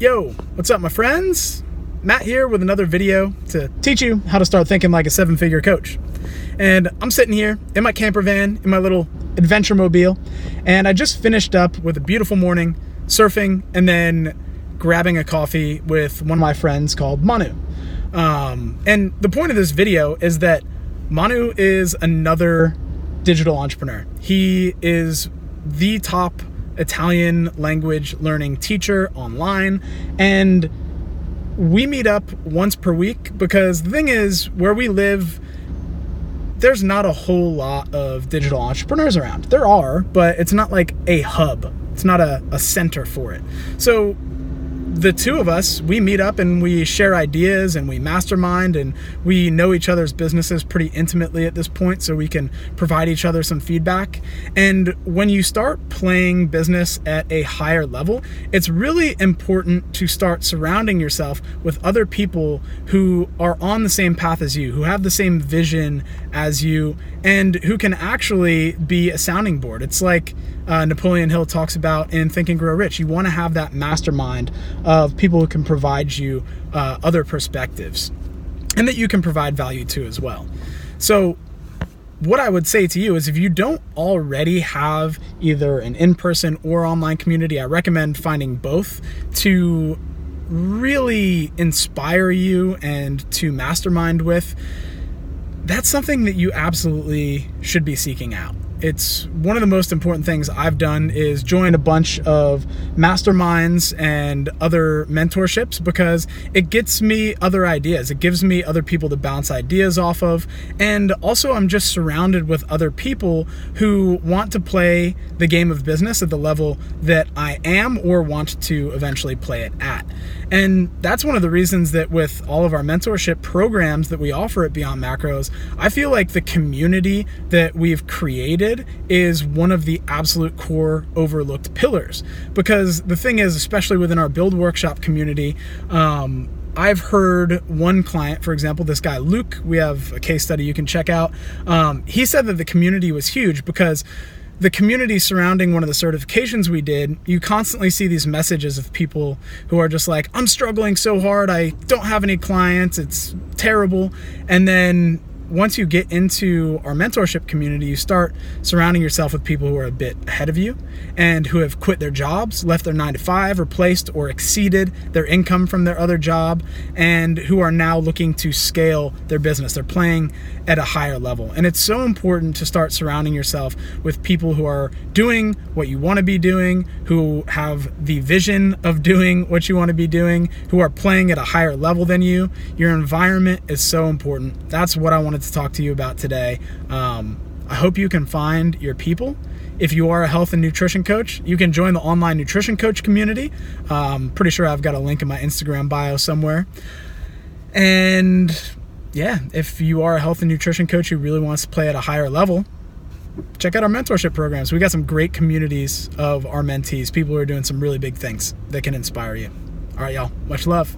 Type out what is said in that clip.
Yo, what's up, my friends? Matt here with another video to teach you how to start thinking like a seven figure coach. And I'm sitting here in my camper van, in my little adventure mobile, and I just finished up with a beautiful morning surfing and then grabbing a coffee with one of my friends called Manu. Um, and the point of this video is that Manu is another digital entrepreneur. He is the top Italian language learning teacher online. And we meet up once per week because the thing is, where we live, there's not a whole lot of digital entrepreneurs around. There are, but it's not like a hub, it's not a, a center for it. So the two of us, we meet up and we share ideas and we mastermind and we know each other's businesses pretty intimately at this point so we can provide each other some feedback. And when you start playing business at a higher level, it's really important to start surrounding yourself with other people who are on the same path as you, who have the same vision as you, and who can actually be a sounding board. It's like uh, Napoleon Hill talks about in Think and Grow Rich. You want to have that mastermind of people who can provide you uh, other perspectives and that you can provide value to as well. So, what I would say to you is if you don't already have either an in person or online community, I recommend finding both to really inspire you and to mastermind with. That's something that you absolutely should be seeking out it's one of the most important things I've done is join a bunch of masterminds and other mentorships because it gets me other ideas. It gives me other people to bounce ideas off of. And also, I'm just surrounded with other people who want to play the game of business at the level that I am or want to eventually play it at. And that's one of the reasons that with all of our mentorship programs that we offer at Beyond Macros, I feel like the community that we've created is one of the absolute core overlooked pillars. Because the thing is, especially within our build workshop community, um, I've heard one client, for example, this guy Luke, we have a case study you can check out. Um, he said that the community was huge because the community surrounding one of the certifications we did, you constantly see these messages of people who are just like, I'm struggling so hard, I don't have any clients, it's terrible. And then once you get into our mentorship community, you start surrounding yourself with people who are a bit ahead of you and who have quit their jobs, left their nine to five, replaced or exceeded their income from their other job, and who are now looking to scale their business. They're playing at a higher level. And it's so important to start surrounding yourself with people who are doing what you want to be doing, who have the vision of doing what you want to be doing, who are playing at a higher level than you. Your environment is so important. That's what I wanted to talk to you about today. Um, I hope you can find your people. If you are a health and nutrition coach, you can join the online nutrition coach community. Um, pretty sure I've got a link in my Instagram bio somewhere. And yeah, if you are a health and nutrition coach who really wants to play at a higher level, check out our mentorship programs. We got some great communities of our mentees, people who are doing some really big things that can inspire you. All right, y'all, much love.